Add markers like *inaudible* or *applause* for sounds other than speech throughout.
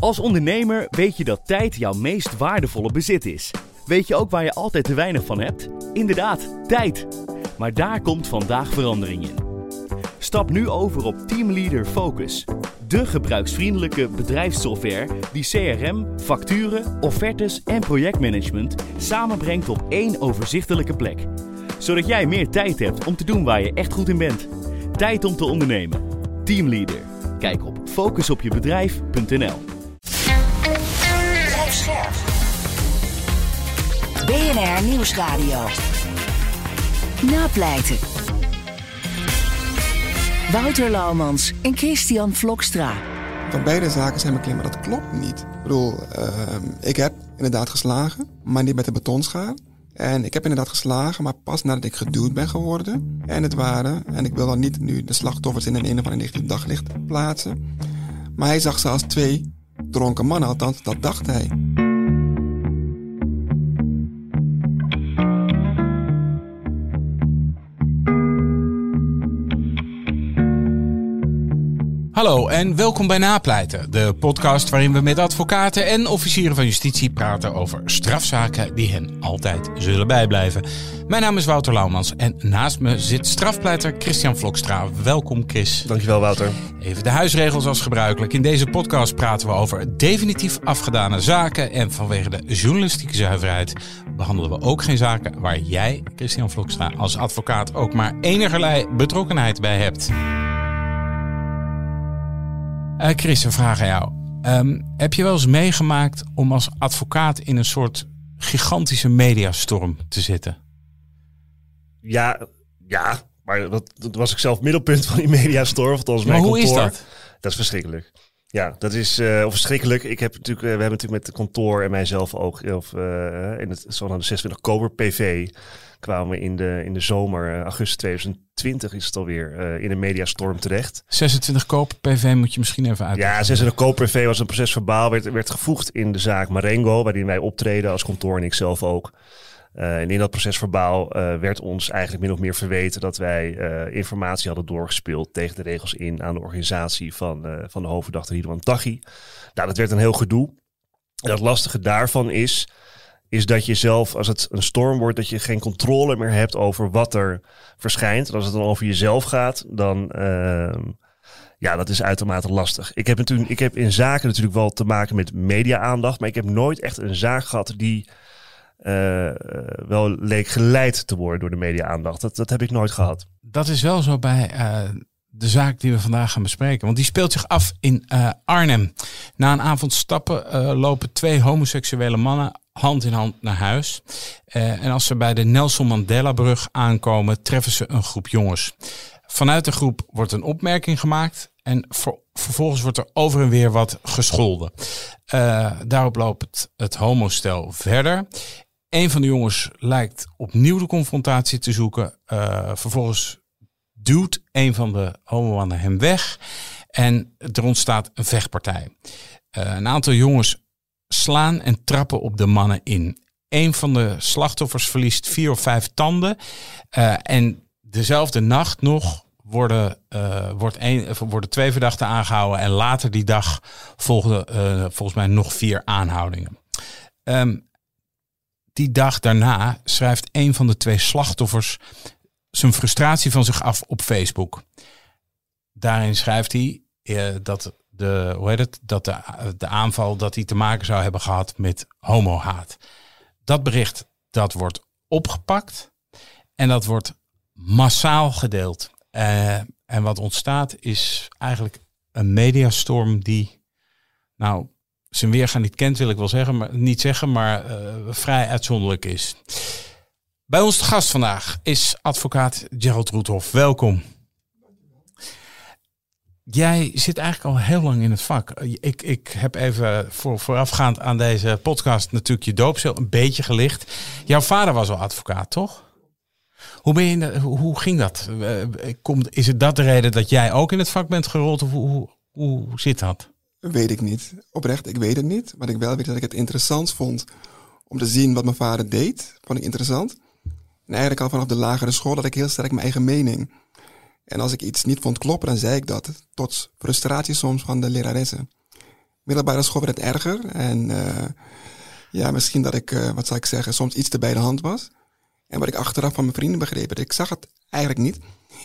Als ondernemer weet je dat tijd jouw meest waardevolle bezit is. Weet je ook waar je altijd te weinig van hebt? Inderdaad, tijd. Maar daar komt vandaag verandering in. Stap nu over op Teamleader Focus. De gebruiksvriendelijke bedrijfssoftware die CRM, facturen, offertes en projectmanagement samenbrengt op één overzichtelijke plek. Zodat jij meer tijd hebt om te doen waar je echt goed in bent. Tijd om te ondernemen. Teamleader. Kijk op focusopjebedrijf.nl. BNR Nieuwsradio. Napleiten. Wouter Laumans en Christian Vlokstra. Van beide zaken zijn beklimmen, dat klopt niet. Ik bedoel, ehm, ik heb inderdaad geslagen, maar niet met de betonschaar. En ik heb inderdaad geslagen, maar pas nadat ik geduwd ben geworden. En het waren, en ik wil dan niet nu de slachtoffers in een een of ander negatief daglicht plaatsen. Maar hij zag ze als twee dronken mannen, althans dat dacht hij. Hallo en welkom bij Napleiten, de podcast waarin we met advocaten en officieren van justitie praten over strafzaken die hen altijd zullen bijblijven. Mijn naam is Wouter Laumans en naast me zit strafpleiter Christian Vlokstra. Welkom Chris. Dankjewel Wouter. Even de huisregels als gebruikelijk. In deze podcast praten we over definitief afgedane zaken en vanwege de journalistieke zuiverheid behandelen we ook geen zaken waar jij, Christian Vlokstra, als advocaat ook maar enigerlei betrokkenheid bij hebt. Uh, Chris, een vraag aan jou. Um, heb je wel eens meegemaakt om als advocaat in een soort gigantische mediastorm te zitten? Ja, ja maar dat, dat was ik zelf middelpunt van die mediastorm. Althans, maar mijn hoe kantoor. is dat? Dat is verschrikkelijk. Ja, dat is uh, of verschrikkelijk. Ik heb natuurlijk, uh, we hebben natuurlijk met het kantoor en mijzelf ook, of uh, in het zogenaamde 26 Kober PV, kwamen we in de, in de zomer, augustus 2020 is het alweer, in een mediastorm terecht. 26 Koper PV moet je misschien even uit. Ja, 26 Koper PV was een proces verbaal, werd, werd gevoegd in de zaak Marengo, waarin wij optreden als kantoor en ik zelf ook. Uh, en in dat proces verbaal uh, werd ons eigenlijk min of meer verweten dat wij uh, informatie hadden doorgespeeld tegen de regels in aan de organisatie van, van de hoofdverdachte Ridwan Taghi. Nou, dat werd een heel gedoe. En het lastige daarvan is, is dat je zelf, als het een storm wordt, dat je geen controle meer hebt over wat er verschijnt. En als het dan over jezelf gaat, dan ehm, ja, dat is uitermate lastig. Ik heb, natuurlijk, ik heb in zaken natuurlijk wel te maken met media-aandacht, maar ik heb nooit echt een zaak gehad die uh, wel leek geleid te worden door de media-aandacht. Dat, dat heb ik nooit gehad. Dat is wel zo bij uh, de zaak die we vandaag gaan bespreken. Want die speelt zich af in uh, Arnhem. Na een avond stappen lopen twee homoseksuele mannen hand in hand naar huis. en als ze bij de Nelson Mandela-brug aankomen, treffen ze een groep jongens. Vanuit de groep wordt een opmerking gemaakt. En ver, vervolgens wordt er over en weer wat gescholden. daarop loopt het, het homostel verder. Een van de jongens lijkt opnieuw de confrontatie te zoeken. Vervolgens duwt een van de homomannen hem weg. En er ontstaat een vechtpartij. Uh, een aantal jongens slaan en trappen op de mannen in. Een van de slachtoffers verliest vier of vijf tanden. Uh, en dezelfde nacht nog worden, wordt een, worden twee verdachten aangehouden. En later die dag volgden volgens mij nog vier aanhoudingen. Um, die dag daarna schrijft een van de twee slachtoffers zijn frustratie van zich af op Facebook. Daarin schrijft hij eh, dat, de, hoe heet het, dat de, de aanval dat hij te maken zou hebben gehad met homohaat. Dat bericht dat wordt opgepakt en dat wordt massaal gedeeld. Uh, en wat ontstaat is eigenlijk een mediastorm die, nou, zijn weergaan niet kent, wil ik wel zeggen, maar niet zeggen, maar uh, vrij uitzonderlijk is. Bij ons gast vandaag is advocaat Gerald Roethoff. Welkom. Jij zit eigenlijk al heel lang in het vak. Ik, ik heb even voor, voorafgaand aan deze podcast natuurlijk je doopsel een beetje gelicht. Jouw vader was al advocaat, toch? Hoe, ben je, hoe ging dat? Komt, is het dat de reden dat jij ook in het vak bent gerold? Of hoe, hoe, hoe zit dat? Weet ik niet. Oprecht, ik weet het niet. Wat ik wel weet dat ik het interessant vond om te zien wat mijn vader deed. Vond ik interessant. En eigenlijk al vanaf de lagere school had ik heel sterk mijn eigen mening. En als ik iets niet vond kloppen, dan zei ik dat. Tot frustratie soms van de leraressen. Middelbare school werd het erger. En eh, ja, misschien dat ik, eh, wat zou ik zeggen, soms iets te bij de hand was. En wat ik achteraf van mijn vrienden begreep, ik zag het eigenlijk niet,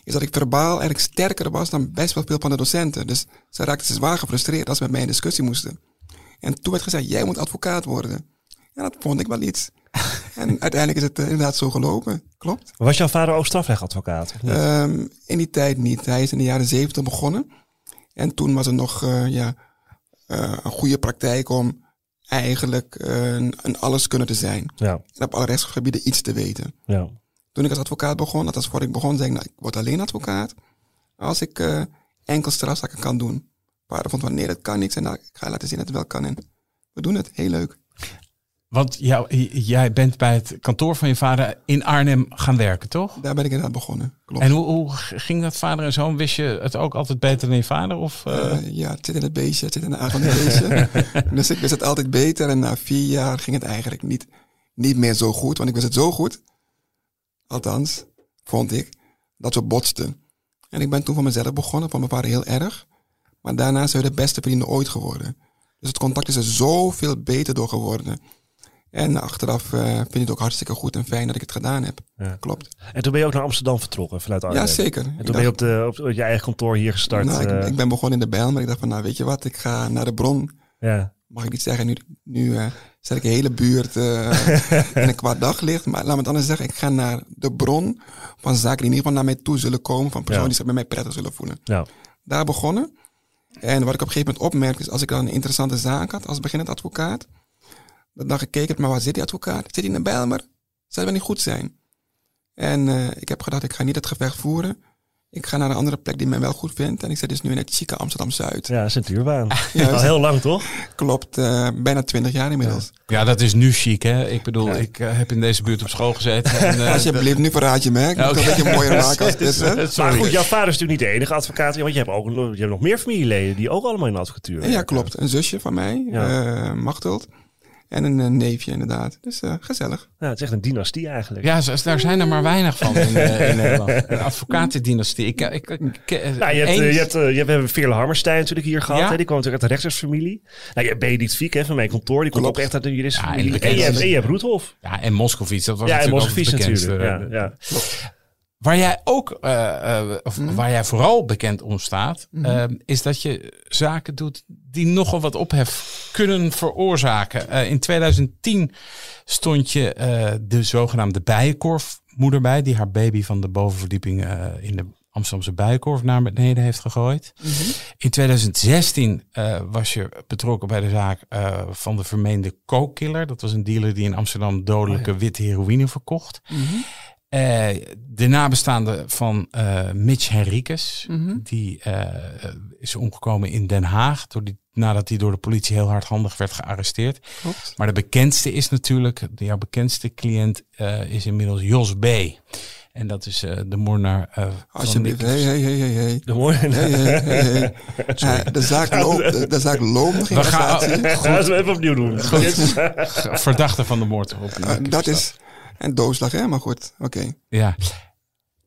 is dat ik verbaal eigenlijk sterker was dan best wel veel van de docenten. Dus ze raakten zwaar gefrustreerd als ze met mij in discussie moesten. En toen werd gezegd, jij moet advocaat worden. En dat vond ik wel iets. *laughs* en uiteindelijk is het eh, inderdaad zo gelopen. Klopt. Was jouw vader ook strafrechtadvocaat? Ehm, in die tijd niet. Hij is in de jaren zeventig begonnen. En toen was er nog eh, ja, eh, een goede praktijk om eigenlijk een, een alleskunner te zijn. ja, En op alle rechtsgebieden iets te weten. ja. Toen ik als advocaat begon, dat was voor ik begon, zei ik, nou, ik word alleen advocaat als ik enkel strafzaken kan doen. Vader vond van nee, dat kan niet. Ik zei, nou, ik ga laten zien dat het wel kan. En we doen het, heel leuk. Want jou, jij bent bij het kantoor van je vader in Arnhem gaan werken, toch? Daar ben ik inderdaad begonnen. Klopt. En hoe, hoe ging dat vader en zoon? Wist je het ook altijd beter dan je vader? Of, eh? Eh, ja, het zit in het beestje, het zit in de aard van het beestje. *laughs* dus ik wist het altijd beter. En na vier jaar ging het eigenlijk niet, niet meer zo goed. Want ik wist het zo goed, althans, vond ik, dat we botsten. En ik ben toen van mezelf begonnen, van mijn vader heel erg. Maar daarna zijn we de beste vrienden ooit geworden. Dus het contact is er zoveel beter door geworden. En achteraf eh, vind ik het ook hartstikke goed en fijn dat ik het gedaan heb. Ja. Klopt. En toen ben je ook naar Amsterdam vertrokken vanuit Arnhem. Ja, zeker. En Ik toen ben je op, de, op je eigen kantoor hier gestart. nou, ik, eh, ik ben begonnen in de Bijl, maar ik dacht van, nou weet je wat, ik ga naar de bron. ja. mag ik niet zeggen, nu, nu eh, zet ik de hele buurt *laughs* in een kwaad daglicht. Maar laat me het anders zeggen, ik ga naar de bron van zaken die in ieder geval naar mij toe zullen komen. Van personen Ja. die zich bij mij prettig zullen voelen. ja. Daar begonnen. En wat ik op een gegeven moment opmerkte, is als ik dan een interessante zaak had als beginnend advocaat. Dan dacht ik, kijk het maar, waar zit die advocaat? Zit hij in de Bijlmer? Zou dat wel niet goed zijn? En eh, ik heb gedacht, ik ga niet het gevecht voeren. Ik ga naar een andere plek die mij wel goed vindt. En ik zit dus nu in het chique Amsterdam-Zuid. ja, centuurbaan. Juist. *laughs* Al heel lang, toch? Klopt, eh, bijna twintig jaar inmiddels. Ja, dat is nu chic, hè? Ik bedoel, ik eh, heb in deze buurt op school gezeten. En, *laughs* eh, Alsjeblieft, nu verraad je me. Ik moet Oké. het een beetje mooier maken als. Hè? *laughs* Maar goed, jouw vader is natuurlijk niet de enige advocaat. Want je hebt ook je hebt nog meer familieleden die ook allemaal in de advocatuur Ja, klopt. Een zusje van mij, Ja. eh, Machteld. En een eh, neefje inderdaad. Dus eh, gezellig. Ja, het is echt een dynastie eigenlijk. Ja, daar zijn er maar weinig van in, eh, in Nederland. *laughs* Een advocatendynastie. Ik, ik, ik, ik- Nou, je hebt, eens- je hebt, je hebt, we hebben Veerle Hammerstein natuurlijk hier gehad. Ja. Hè? Die kwam natuurlijk uit de rechtersfamilie. Nou, je hebt Benedict Fiek hè, van mijn kantoor. Die komt ook echt uit de juristische Ja, en en, je hebt, en je hebt Roethoff. Ja, en Moskovits, dat was Ja, en natuurlijk bekendste. natuurlijk. Ja, ja. Waar jij ook, eh, eh, of Mhm. waar jij vooral bekend om staat, eh, is dat je zaken doet die nogal wat ophef kunnen veroorzaken. In 2010 stond je de zogenaamde bijenkorfmoeder bij, die haar baby van de bovenverdieping in de Amsterdamse bijenkorf naar beneden heeft gegooid. In 2016 eh, was je betrokken bij de zaak van de vermeende coke-killer. Dat was een dealer die in Amsterdam dodelijke witte heroïne verkocht. Eh, de nabestaande van eh, Mitch Henriques, die eh, is omgekomen in Den Haag door die, nadat hij door de politie heel hardhandig werd gearresteerd. Klopt. Maar de bekendste is natuurlijk, de- jouw bekendste cliënt eh, is inmiddels Jos B. En dat is eh, de moordenaar eh van Alsjeblieft. Nick- Hey, hey, hey, hey, hey. De. Hey, hey, hey, hey. *laughs* De, zaak loopt, de, zaak loopt We gaan- we even opnieuw doen. verdachte van de moord op dat is een doodslag, hè? Maar goed, oké. Ja.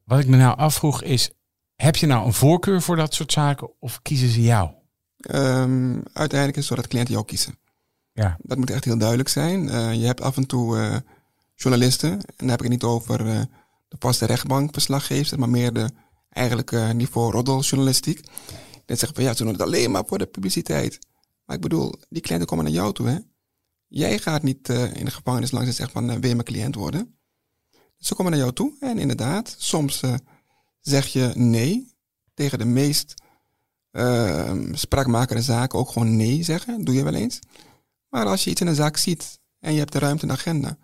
Wat ik me nou afvroeg is, heb je nou een voorkeur voor dat soort zaken of kiezen ze jou? Ehm, uiteindelijk is het zo dat cliënten jou kiezen. Ja. Dat moet echt heel duidelijk zijn. Eh, je hebt af en toe eh, journalisten, en dan heb ik het niet over eh, de vaste rechtbankverslaggevers, maar meer de eigenlijk niveau roddeljournalistiek. Die zeggen van ja, ze doen het alleen maar voor de publiciteit. Maar ik bedoel, die cliënten komen naar jou toe, hè? Jij gaat niet eh, in de gevangenis langs en zegt van, eh, wil je mijn cliënt worden? Ze komen naar jou toe en inderdaad, soms eh, zeg je nee tegen de meest uh, spraakmakende zaken ook gewoon nee zeggen. Doe je wel eens. Maar als je iets in een zaak ziet en je hebt de ruimte de agenda.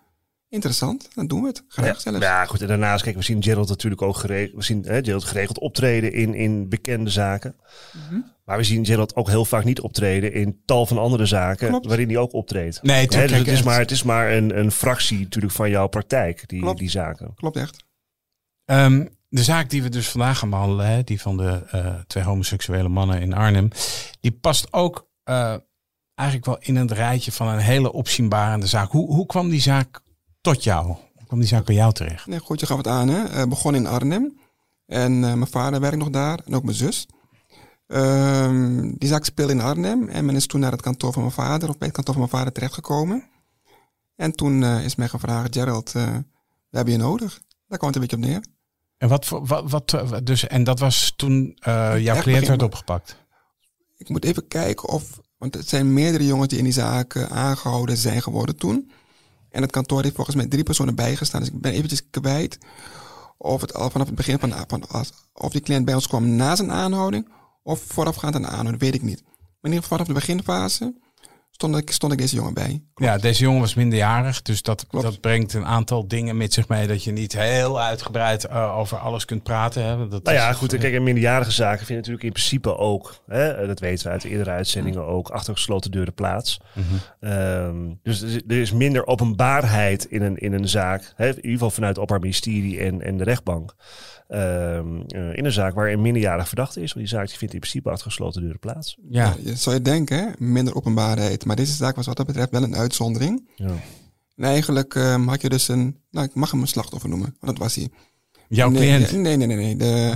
Interessant, dan doen we het. Graag Ja, zelfs. ja, goed. En daarnaast, kijk, we zien Gerald natuurlijk ook geregeld, we zien, hè, Gerald geregeld optreden in, in bekende zaken. Mhm. Maar we zien Gerald ook heel vaak niet optreden in tal van andere zaken Klopt. waarin hij ook optreedt. Nee, dus het is maar, het is maar een, een fractie natuurlijk van jouw praktijk, die, Klopt. die zaken. Klopt echt. Ehm, de zaak die we dus vandaag gaan behandelen, hè, die van de eh, twee homoseksuele mannen in Arnhem, die past ook eh, eigenlijk wel in het rijtje van een hele opzienbarende zaak. Hoe, hoe kwam die zaak tot jou? Hoe kwam die zaak bij jou terecht? Nee, goed, je gaf het aan. Hè? Eh, begon in Arnhem. En eh, mijn vader werkt nog daar. En ook mijn zus. Ehm, die zaak speelde in Arnhem en men is toen naar het kantoor van mijn vader, of bij het kantoor van mijn vader terechtgekomen. En toen eh, is mij gevraagd, Gerald, eh, we hebben je nodig. Daar kwam het een beetje op neer. En, wat, voor- wat, wat, eh, dus, en dat was toen jouw cliënt werd opgepakt? Ik moet even kijken of, want het zijn meerdere jongens die in die zaak eh, aangehouden zijn geworden toen. En het kantoor heeft volgens mij drie personen bijgestaan, dus ik ben eventjes kwijt of het al vanaf het begin van, van als- of die cliënt bij ons kwam na zijn aanhouding of voorafgaand aan de aanhouding, weet ik niet. Maar in ieder geval vanaf de beginfase stond ik, stond ik deze jongen bij. Ja, deze jongen was minderjarig, dus dat, Klopt. dat brengt een aantal dingen met zich mee dat je niet heel uitgebreid eh, over alles kunt praten. Hè? Dat Nou ja, is- goed. Kijk, in minderjarige zaken vinden natuurlijk in principe ook, hè, dat weten we uit de eerdere uitzendingen ook, achter gesloten deuren plaats. Mhm. Ehm, dus er is- er is minder openbaarheid in een, in een zaak, hè, in ieder geval vanuit het Openbaar Ministerie en, en de rechtbank. Ehm, eh, in een zaak waar een minderjarig verdachte is, want die zaak die vindt in principe achter gesloten deuren plaats. Ja, Je zou je denken, hè, minder openbaarheid. Maar deze zaak was wat dat betreft wel een uitzondering. Ja. En eigenlijk ehm, had je dus een, nou ik mag hem een slachtoffer noemen, want dat was hij. jouw nee, cliënt. Nee, nee, nee, nee. De,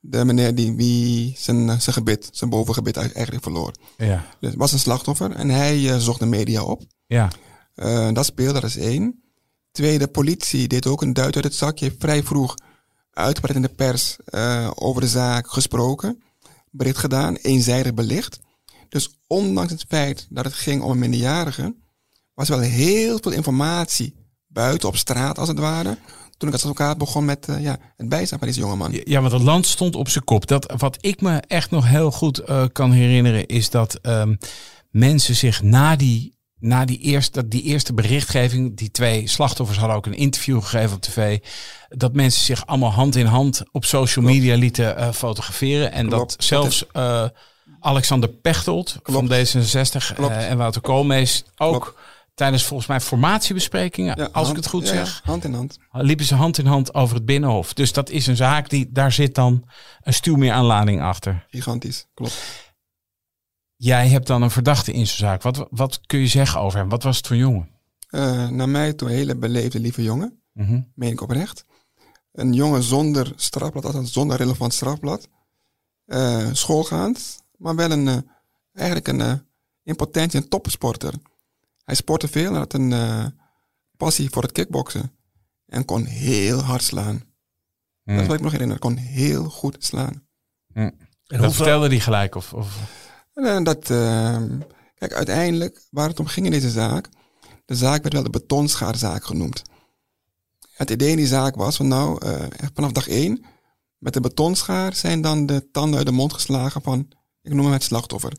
de meneer die wie zijn, eh, zijn gebit, zijn bovengebit eigenlijk verloor. Ja, Dus het was een slachtoffer en hij eh, zocht de media op. ja. Eh, dat speelde, dat is één. Tweede, politie deed ook een duit uit het zakje. Vrij vroeg uitgebreid in de pers eh, over de zaak gesproken. Bericht gedaan, eenzijdig belicht. Dus ondanks het feit dat het ging om een minderjarige, was wel heel veel informatie buiten op straat als het ware. Toen ik als advocaat begon met eh, ja, het bijstaan van deze jongeman. Ja, want het land stond op zijn kop. Dat, wat ik me echt nog heel goed eh, kan herinneren, is dat ehm, mensen zich na die, na die eerste, die eerste berichtgeving, die twee slachtoffers hadden ook een interview gegeven op tv, dat mensen zich allemaal hand in hand op social media lieten eh, fotograferen. En Klopt. dat zelfs eh, Alexander Pechtold van D66 Klopt. eh, en Wouter Koolmees ook Klopt. tijdens volgens mij formatiebesprekingen, Ja, als ik het goed ja, zeg, hand in hand. liepen ze hand in hand over het Binnenhof. Dus dat is een zaak die, daar zit dan een stuw meer aan lading achter. Gigantisch, klopt. Jij hebt dan een verdachte in zo'n zaak. Wat, wat kun je zeggen over hem? Wat was het voor jongen? Eh, naar mij toe een hele beleefde, lieve jongen. Mhm. meen ik oprecht. Een jongen zonder strafblad, althans zonder relevant strafblad. Eh, schoolgaand, maar wel een, eh, eigenlijk een eh, in potentie een topsporter. Hij sportte veel en had een eh, passie voor het kickboksen. En kon heel hard slaan. Dat is wat ik me nog herinner. Kon heel goed slaan. En Dat hoeveel, vertelde hij gelijk. Of, of, En eh, dat, eh, kijk, uiteindelijk waar het om ging in deze zaak. De zaak werd wel de betonschaarzaak genoemd. Het idee in die zaak was van nou, eh, echt vanaf dag één, met de betonschaar zijn dan de tanden uit de mond geslagen van, ik noem hem het slachtoffer.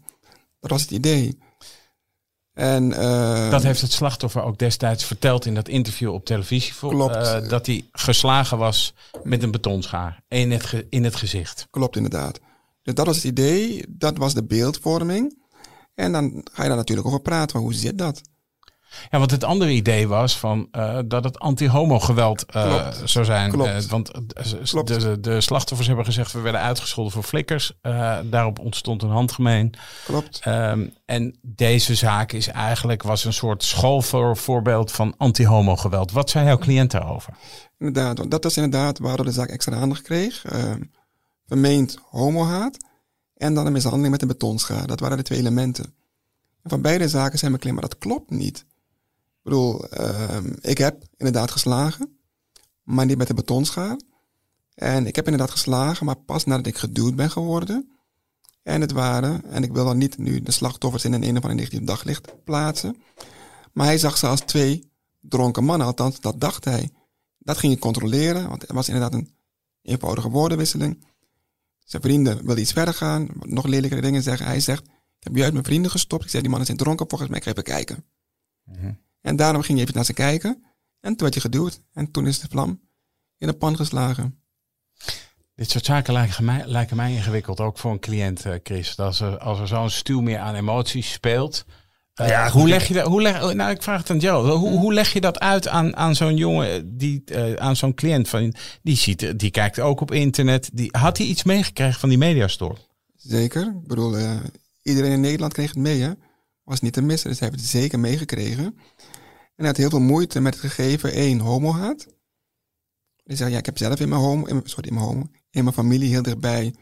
Dat was het idee. En, eh, dat heeft het slachtoffer ook destijds verteld in dat interview op televisie. Klopt. dat hij geslagen was met een betonschaar in het, in het gezicht. Klopt inderdaad. Dus dat was het idee, dat was de beeldvorming. En dan ga je daar natuurlijk over praten, hoe zit dat? Ja, want het andere idee was van, eh, dat het anti-homo-geweld eh, zou zijn. Klopt. Eh, want Klopt. De, de slachtoffers hebben gezegd, we werden uitgescholden voor flikkers. Daarop ontstond een handgemeen. Klopt. Ehm, en deze zaak is eigenlijk was een soort schoolvoorbeeld van anti-homo-geweld. Wat zei jouw cliënt daarover? Inderdaad, want dat is inderdaad waardoor de zaak extra aandacht kreeg. Vermeend homohaat en dan een mishandeling met een betonschaar. Dat waren de twee elementen. En van beide zaken zijn we claim, maar dat klopt niet. Ik bedoel, ehm, ik heb inderdaad geslagen, maar niet met een betonschaar. En ik heb inderdaad geslagen, maar pas nadat ik geduwd ben geworden. En het waren, en ik wil dan niet nu de slachtoffers in een een of ander negatief daglicht plaatsen. Maar hij zag ze als twee dronken mannen, althans dat dacht hij. Dat ging je controleren, want het was inderdaad een eenvoudige woordenwisseling. Zijn vrienden wilden iets verder gaan, nog lelijkere dingen zeggen. Hij zegt, ik heb je uit mijn vrienden gestopt. Ik zei, die mannen zijn dronken, volgens mij, ik ga even kijken. En daarom ging je even naar ze kijken. En toen werd je geduwd. En toen is de vlam in de pan geslagen. Dit soort zaken lijken mij, lijken mij ingewikkeld, ook voor een cliënt, eh, Chris. Als er, als er zo'n stuw meer aan emoties speelt. Eh, Ja, hoe leg je dat? Hoe leg, nou, ik vraag het aan Joe. Hoe, hoe leg je dat uit aan, aan zo'n jongen, die, eh, aan zo'n cliënt? Van, die, ziet, die kijkt ook op internet. Die, had hij iets meegekregen van die mediastore? Zeker. Ik bedoel, eh, iedereen in Nederland kreeg het mee, hè. Was niet te missen, dus hij heeft het zeker meegekregen. En hij had heel veel moeite met het gegeven, één, homohaat. Hij zei, ja, ik heb zelf in mijn, homo, in, sorry, in mijn, in mijn familie heel dichtbij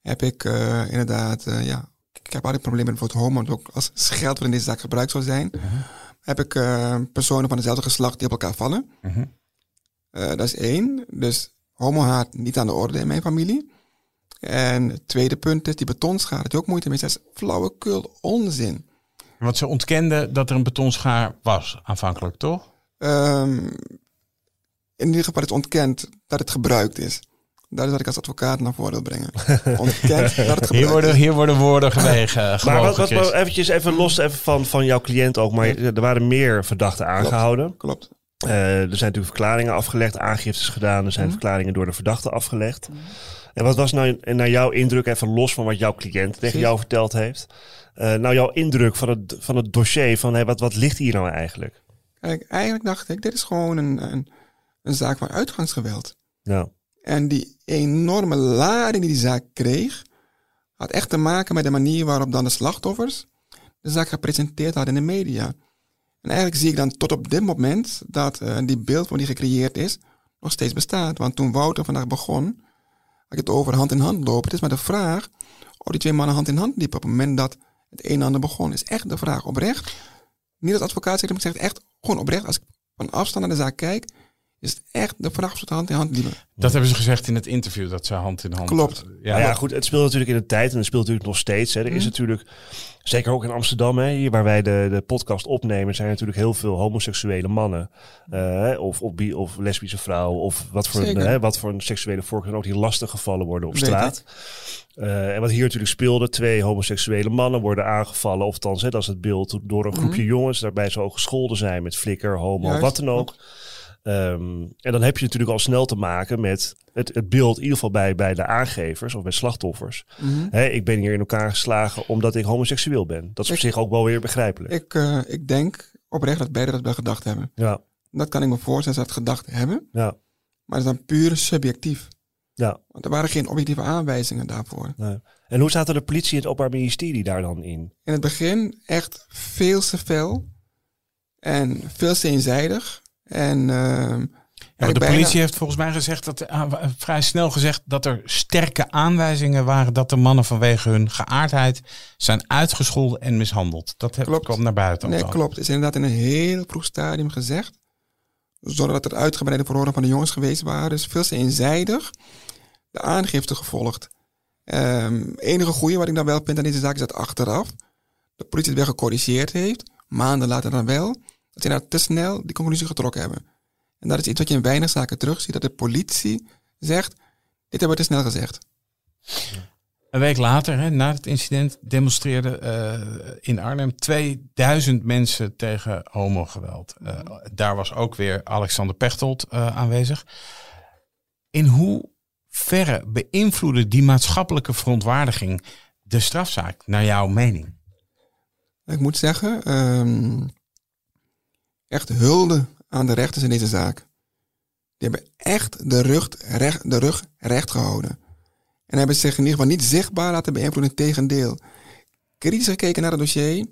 heb ik eh, inderdaad, ja, ik heb altijd problemen met het woord homo, dat ook als scheldwoord in deze zaak gebruikt zou zijn. Heb ik eh, personen van dezelfde geslacht die op elkaar vallen. Mhm. Eh, dat is één. Dus homohaat niet aan de orde in mijn familie. En het tweede punt is die betonschaar. Dat je ook moeite mee. Dat is flauwekul onzin. Want ze ontkenden dat er een betonschaar was aanvankelijk, toch? Ehm, in ieder geval is ontkend dat het gebruikt is. Dat is wat ik als advocaat naar voren wil brengen. *laughs* Dat het Hier worden, hier worden woorden gewegen. Maar wat, wat, eventjes even los even van, van jouw cliënt ook. Maar er waren meer verdachten aangehouden. Klopt. Eh, er zijn natuurlijk verklaringen afgelegd, aangiftes gedaan. Er zijn verklaringen door de verdachte afgelegd. En wat was nou naar jouw indruk, even los van wat jouw cliënt tegen Precies. jou verteld heeft. eh, nou, jouw indruk van het, van het dossier, van hey, wat, wat ligt hier nou eigenlijk? Kijk, eigenlijk dacht ik, dit is gewoon een, een, een zaak van uitgangsgeweld. Ja, En die enorme lading die die zaak kreeg, had echt te maken met de manier waarop dan de slachtoffers de zaak gepresenteerd hadden in de media. En eigenlijk zie ik dan tot op dit moment dat eh, die beeld die gecreëerd is, nog steeds bestaat. Want toen Wouter vandaag begon, had ik het over hand in hand lopen. Het is maar de vraag of die twee mannen hand in hand liepen op het moment dat het een en ander begon. Is echt de vraag oprecht. Niet als advocaat zeg maar ik zeg het echt gewoon oprecht. Als ik van afstand naar de zaak kijk, is het echt de vraag of ze het hand in hand liepen. Dat hebben ze gezegd in het interview, dat ze hand in hand... Klopt. Ja, ja, ja, goed, het speelt natuurlijk in de tijd en het speelt natuurlijk nog steeds. Hè. Er is natuurlijk, zeker ook in Amsterdam, hè, hier waar wij de, de podcast opnemen, zijn er natuurlijk heel veel homoseksuele mannen. eh, of, of, bi- of lesbische vrouwen, of wat voor, een, hè, wat voor een seksuele voorkeur ook, die lastig gevallen worden op Weet straat. Eh, en wat hier natuurlijk speelde, twee homoseksuele mannen worden aangevallen, of althans, hè, dat is het beeld, door een groepje jongens, daarbij ze ook gescholden zijn met flikker, homo, Juist, wat dan ook. Ehm, en dan heb je natuurlijk al snel te maken met het, het beeld, in ieder geval bij, bij de aangevers of bij slachtoffers. Mhm. Ik ben hier in elkaar geslagen omdat ik homoseksueel ben. Dat is op Ik- zich ook wel weer begrijpelijk. Ik, eh, ik denk oprecht dat beide dat wel gedacht hebben. ja, Dat kan ik me voorstellen dat ze dat gedacht hebben. ja, Maar dat is dan puur subjectief. ja. Want er waren geen objectieve aanwijzingen daarvoor. Nee. En hoe zaten de politie en het Openbaar Ministerie daar dan in? In het begin echt veel te fel. En veel te eenzijdig. En ehm, Ja, de bijna- politie heeft volgens mij gezegd dat ah, vrij snel gezegd dat er sterke aanwijzingen waren dat de mannen vanwege hun geaardheid zijn uitgescholden en mishandeld. Dat heb, Klopt. kwam naar buiten. Nee, klopt. Het is inderdaad in een heel vroeg stadium gezegd. Zonder dat er uitgebreide verhoren van de jongens geweest waren. Dus veel te eenzijdig de aangifte gevolgd. Ehm enige goede wat ik dan wel vind aan deze zaak is dat achteraf de politie het wel gecorrigeerd heeft. Maanden later dan wel. Dat ze inderdaad te snel die conclusie getrokken hebben. En dat is iets wat je in weinig zaken terugziet. Dat de politie zegt, dit hebben we te snel gezegd. Een week later, hè, na het incident, demonstreerden eh, in Arnhem 2000 mensen tegen homogeweld. Eh, daar was ook weer Alexander Pechtold eh, aanwezig. In hoeverre beïnvloedde die maatschappelijke verontwaardiging de strafzaak, naar jouw mening? Ik moet zeggen, ehm, echt hulde aan de rechters in deze zaak. Die hebben echt de rug recht, de rug recht gehouden. En hebben zich in ieder geval niet zichtbaar laten beïnvloeden. Integendeel. Kritisch gekeken naar het dossier.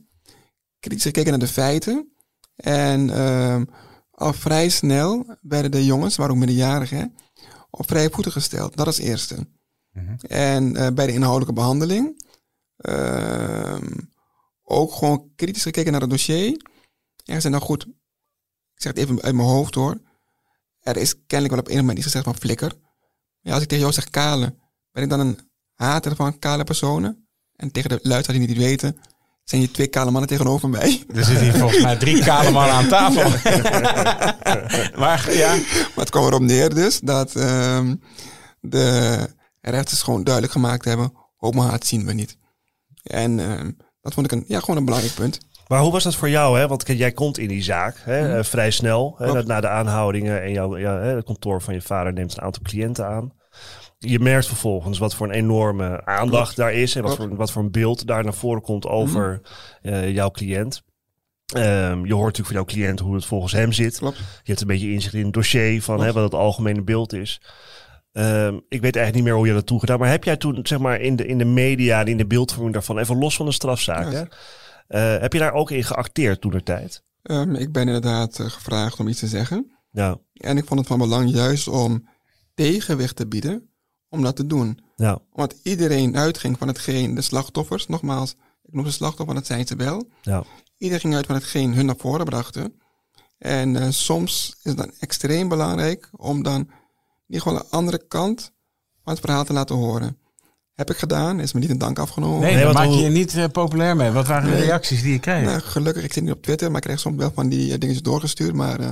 Kritisch gekeken naar de feiten. En ehm, al vrij snel werden de jongens, waar ook minderjarigen, hè, op vrije voeten gesteld. Dat als eerste. En eh, bij de inhoudelijke behandeling ehm, ook gewoon kritisch gekeken naar het dossier. En gezegd, nou goed, ik zeg het even uit mijn hoofd hoor. Er is kennelijk wel op een moment iets gezegd van flikker. Ja, als ik tegen jou zeg kale, ben ik dan een hater van kale personen? En tegen de luisteraars die niet weten, zijn hier twee kale mannen tegenover mij. Er zitten hier volgens mij drie *laughs* kale mannen aan tafel. *laughs* maar ja, Maar het kwam erop neer dus dat ehm, de rechters gewoon duidelijk gemaakt hebben, homohaat zien we niet. En ehm, dat vond ik een, ja, gewoon een belangrijk punt. Maar hoe was dat voor jou? Hè? Want jij komt in die zaak hè, Mhm. eh, vrij snel. Hè, na de aanhoudingen en jouw, ja, het kantoor van je vader neemt een aantal cliënten aan. Je merkt vervolgens wat voor een enorme aandacht daar is. En wat Klopt. voor, wat voor een beeld daar naar voren komt over eh, jouw cliënt. Ehm, je hoort natuurlijk van jouw cliënt hoe het volgens hem zit. Klopt. Je hebt een beetje inzicht in het dossier van hè, wat het algemene beeld is. Ehm, ik weet eigenlijk niet meer hoe je dat toegedaan. Maar heb jij toen zeg maar, in, de, in de media, en in de beeldvorming daarvan, even los van de strafzaak, Ja. hè, heb je daar ook in geacteerd toen de tijd? Ehm, ik ben inderdaad eh, gevraagd om iets te zeggen. Ja, En ik vond het van belang juist om tegenwicht te bieden om dat te doen. Ja, Want iedereen uitging van hetgeen de slachtoffers, nogmaals, ik noem ze slachtoffer, want dat zijn ze wel. ja. Iedereen ging uit van hetgeen hun naar voren brachten. En eh, soms is het dan extreem belangrijk om dan niet gewoon een andere kant van het verhaal te laten horen. Heb ik gedaan, is me niet een dank afgenomen. Nee, Nee, daar maak je je niet eh, populair mee. Wat waren de reacties die je kreeg? Nou, gelukkig, ik zit niet op Twitter, maar ik krijg soms wel van die eh, dingetjes doorgestuurd. Maar eh,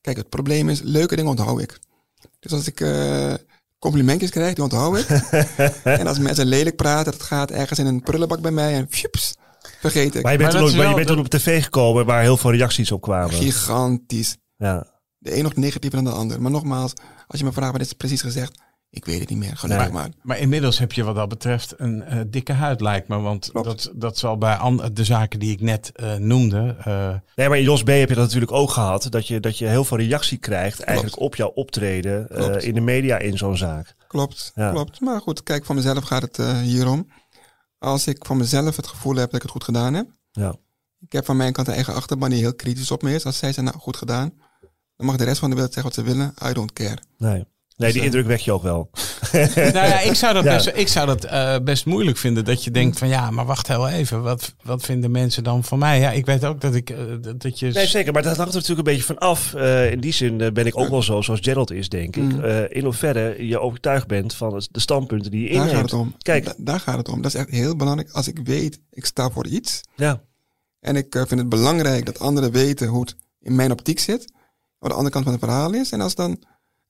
kijk, het probleem is, leuke dingen onthoud ik. Dus als ik eh, complimentjes krijg, die onthoud ik. *laughs* en als mensen lelijk praten, dat gaat ergens in een prullenbak bij mij en fjups, vergeet ik. Maar je bent, Maar toen, ook, je wel- bent toen op tv gekomen waar heel veel reacties op kwamen. Gigantisch. Ja. De een nog negatiever dan de ander. Maar nogmaals, als je me vraagt wat is precies gezegd, ik weet het niet meer. Gelukkig Nee. maar. Maar inmiddels heb je wat dat betreft een eh, dikke huid, lijkt me. Want Klopt. dat, dat zal bij de zaken die ik net eh, noemde. eh, Nee, maar in Jos B heb je dat natuurlijk ook gehad. Dat je, dat je heel veel reactie krijgt eigenlijk op jouw optreden eh, in de media in zo'n zaak. Klopt, Ja. klopt. Maar goed, kijk, voor mezelf gaat het hierom. Als ik voor mezelf het gevoel heb dat ik het goed gedaan heb. Ja. Ik heb van mijn kant een eigen achterban die heel kritisch op me is. Als zij zeggen, nou, goed gedaan. Dan mag de rest van de wereld zeggen wat ze willen. I don't care. Nee. Nee, die eh, indruk wek je ook wel. *laughs* nou ja, ik zou dat, Ja. best, ik zou dat eh, best moeilijk vinden. Dat je denkt van ja, maar wacht heel even. Wat, wat vinden mensen dan van mij? Ja, ik weet ook dat ik eh, dat- dat je. Nee, zeker. Maar dat hangt er natuurlijk een beetje van af. Eh, in die zin ben ik ook wel zo, zoals Gerald is, denk ik. Mm. Eh, in hoeverre je overtuigd bent van het- de standpunten die je Daar gaat inneemt. het om. Kijk. Da- daar gaat het om. Dat is echt heel belangrijk. Als ik weet, ik sta voor iets. Ja, En ik vind het belangrijk dat anderen weten hoe het in mijn optiek zit. Wat de andere kant van het verhaal is. En als dan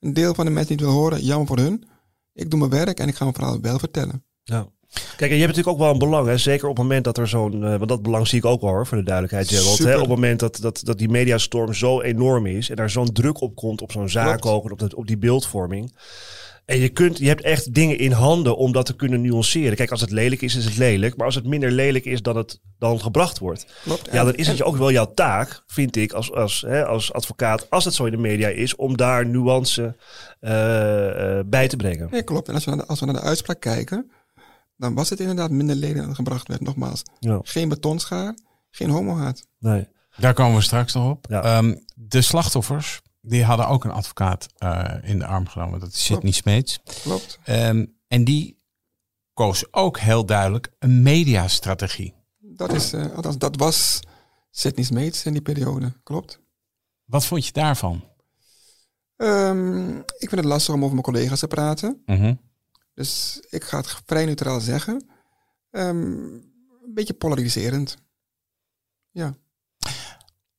een deel van de mensen niet wil horen, jammer voor hun. Ik doe mijn werk en ik ga mijn verhaal wel vertellen. ja. Kijk, en je hebt natuurlijk ook wel een belang, hè? zeker op het moment dat er zo'n, eh, want dat belang zie ik ook wel hoor, voor de duidelijkheid, Gerald. Hè? Op het moment dat, dat, dat die mediastorm zo enorm is en daar zo'n druk op komt op zo'n zaak ook en op, dat, op die beeldvorming. En je, kunt, je hebt echt dingen in handen om dat te kunnen nuanceren. Kijk, als het lelijk is, is het lelijk. Maar als het minder lelijk is dan het dan gebracht wordt. Klopt. Ja, dan is het ook wel jouw taak, vind ik, als, als, hè, als advocaat, als het zo in de media is, om daar nuance eh, eh, bij te brengen. Nee, klopt. En als we, naar de, als we naar de uitspraak kijken, dan was het inderdaad minder leden gebracht werd. Nogmaals, Ja, geen betonschaar, geen homohaat. nee. Daar komen we straks nog op. Ja. Ehm, de slachtoffers, die hadden ook een advocaat eh, in de arm genomen. Dat is Sidney Smeets. Klopt. Ehm, en die koos ook heel duidelijk een mediastrategie. Dat, is, eh, althans, dat was Sidney Smeets in die periode. Klopt. Wat vond je daarvan? Ehm, ik vind het lastig om over mijn collega's te praten. Mhm. Dus ik ga het vrij neutraal zeggen. Ehm, een beetje polariserend. Ja,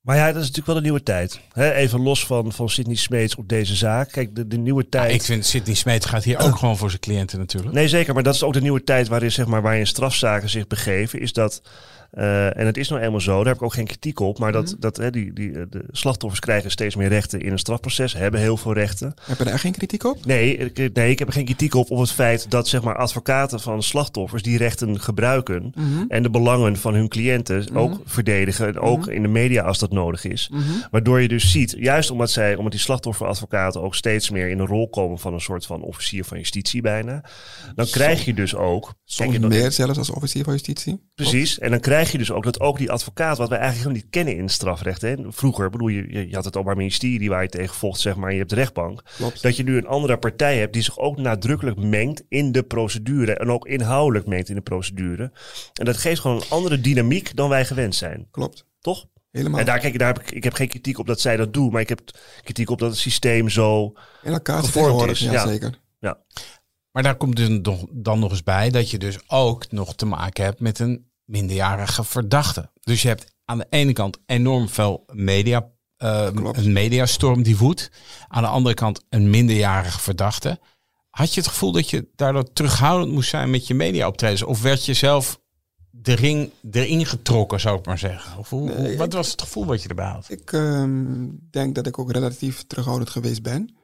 Maar ja, dat is natuurlijk wel de nieuwe tijd. Hè, even los van, van Sidney Smeets op deze zaak. Kijk, de, de nieuwe Ja, tijd. ik vind Sidney Smeets gaat hier ook gewoon voor zijn cliënten natuurlijk. Nee, zeker. Maar dat is ook de nieuwe tijd waarin, zeg maar, waarin strafzaken zich begeven. Is dat, eh, en het is nou eenmaal zo, daar heb ik ook geen kritiek op. Maar dat, dat hè, die, die, de slachtoffers krijgen steeds meer rechten in een strafproces. Hebben heel veel rechten. heb je daar geen kritiek op? Nee, ik, nee, ik heb er geen kritiek op op het feit dat zeg maar, advocaten van slachtoffers die rechten gebruiken. Mhm. En de belangen van hun cliënten ook verdedigen. En ook in de media als dat nodig is. Waardoor je dus ziet, juist omdat, zij, omdat die slachtofferadvocaten ook steeds meer in de rol komen van een soort van officier van justitie bijna. Dan krijg je dus ook. Soms je- meer zelfs als officier van justitie. Precies. En dan krijg je dus ook dat ook die advocaat, wat wij eigenlijk helemaal niet kennen in het strafrecht. Hè. Vroeger, bedoel je, je- had het Openbaar Ministerie waar je tegen vocht, zeg maar, je hebt de rechtbank. Klopt. Dat je nu een andere partij hebt die zich ook nadrukkelijk mengt in de procedure. En ook inhoudelijk mengt in de procedure. En dat geeft gewoon een andere dynamiek dan wij gewend zijn. Klopt. Toch? Helemaal. En daar, kijk, daar heb ik, ik heb geen kritiek op dat zij dat doen. Maar ik heb kritiek op dat het systeem zo... In elkaar gevormd is, Ja, ja. zeker. Ja, Maar daar komt dus nog- dan nog eens bij dat je dus ook nog te maken hebt met een minderjarige verdachte. Dus je hebt aan de ene kant enorm veel media, Klopt. een mediastorm die woedt. Aan de andere kant een minderjarige verdachte. Had je het gevoel dat je daardoor terughoudend moest zijn met je mediaoptredens? Of werd je zelf de ring erin getrokken, zou ik maar zeggen? Of hoe, Nee, wat ik- was het gevoel wat je erbij had? Ik ehm, denk dat ik ook relatief terughoudend geweest ben.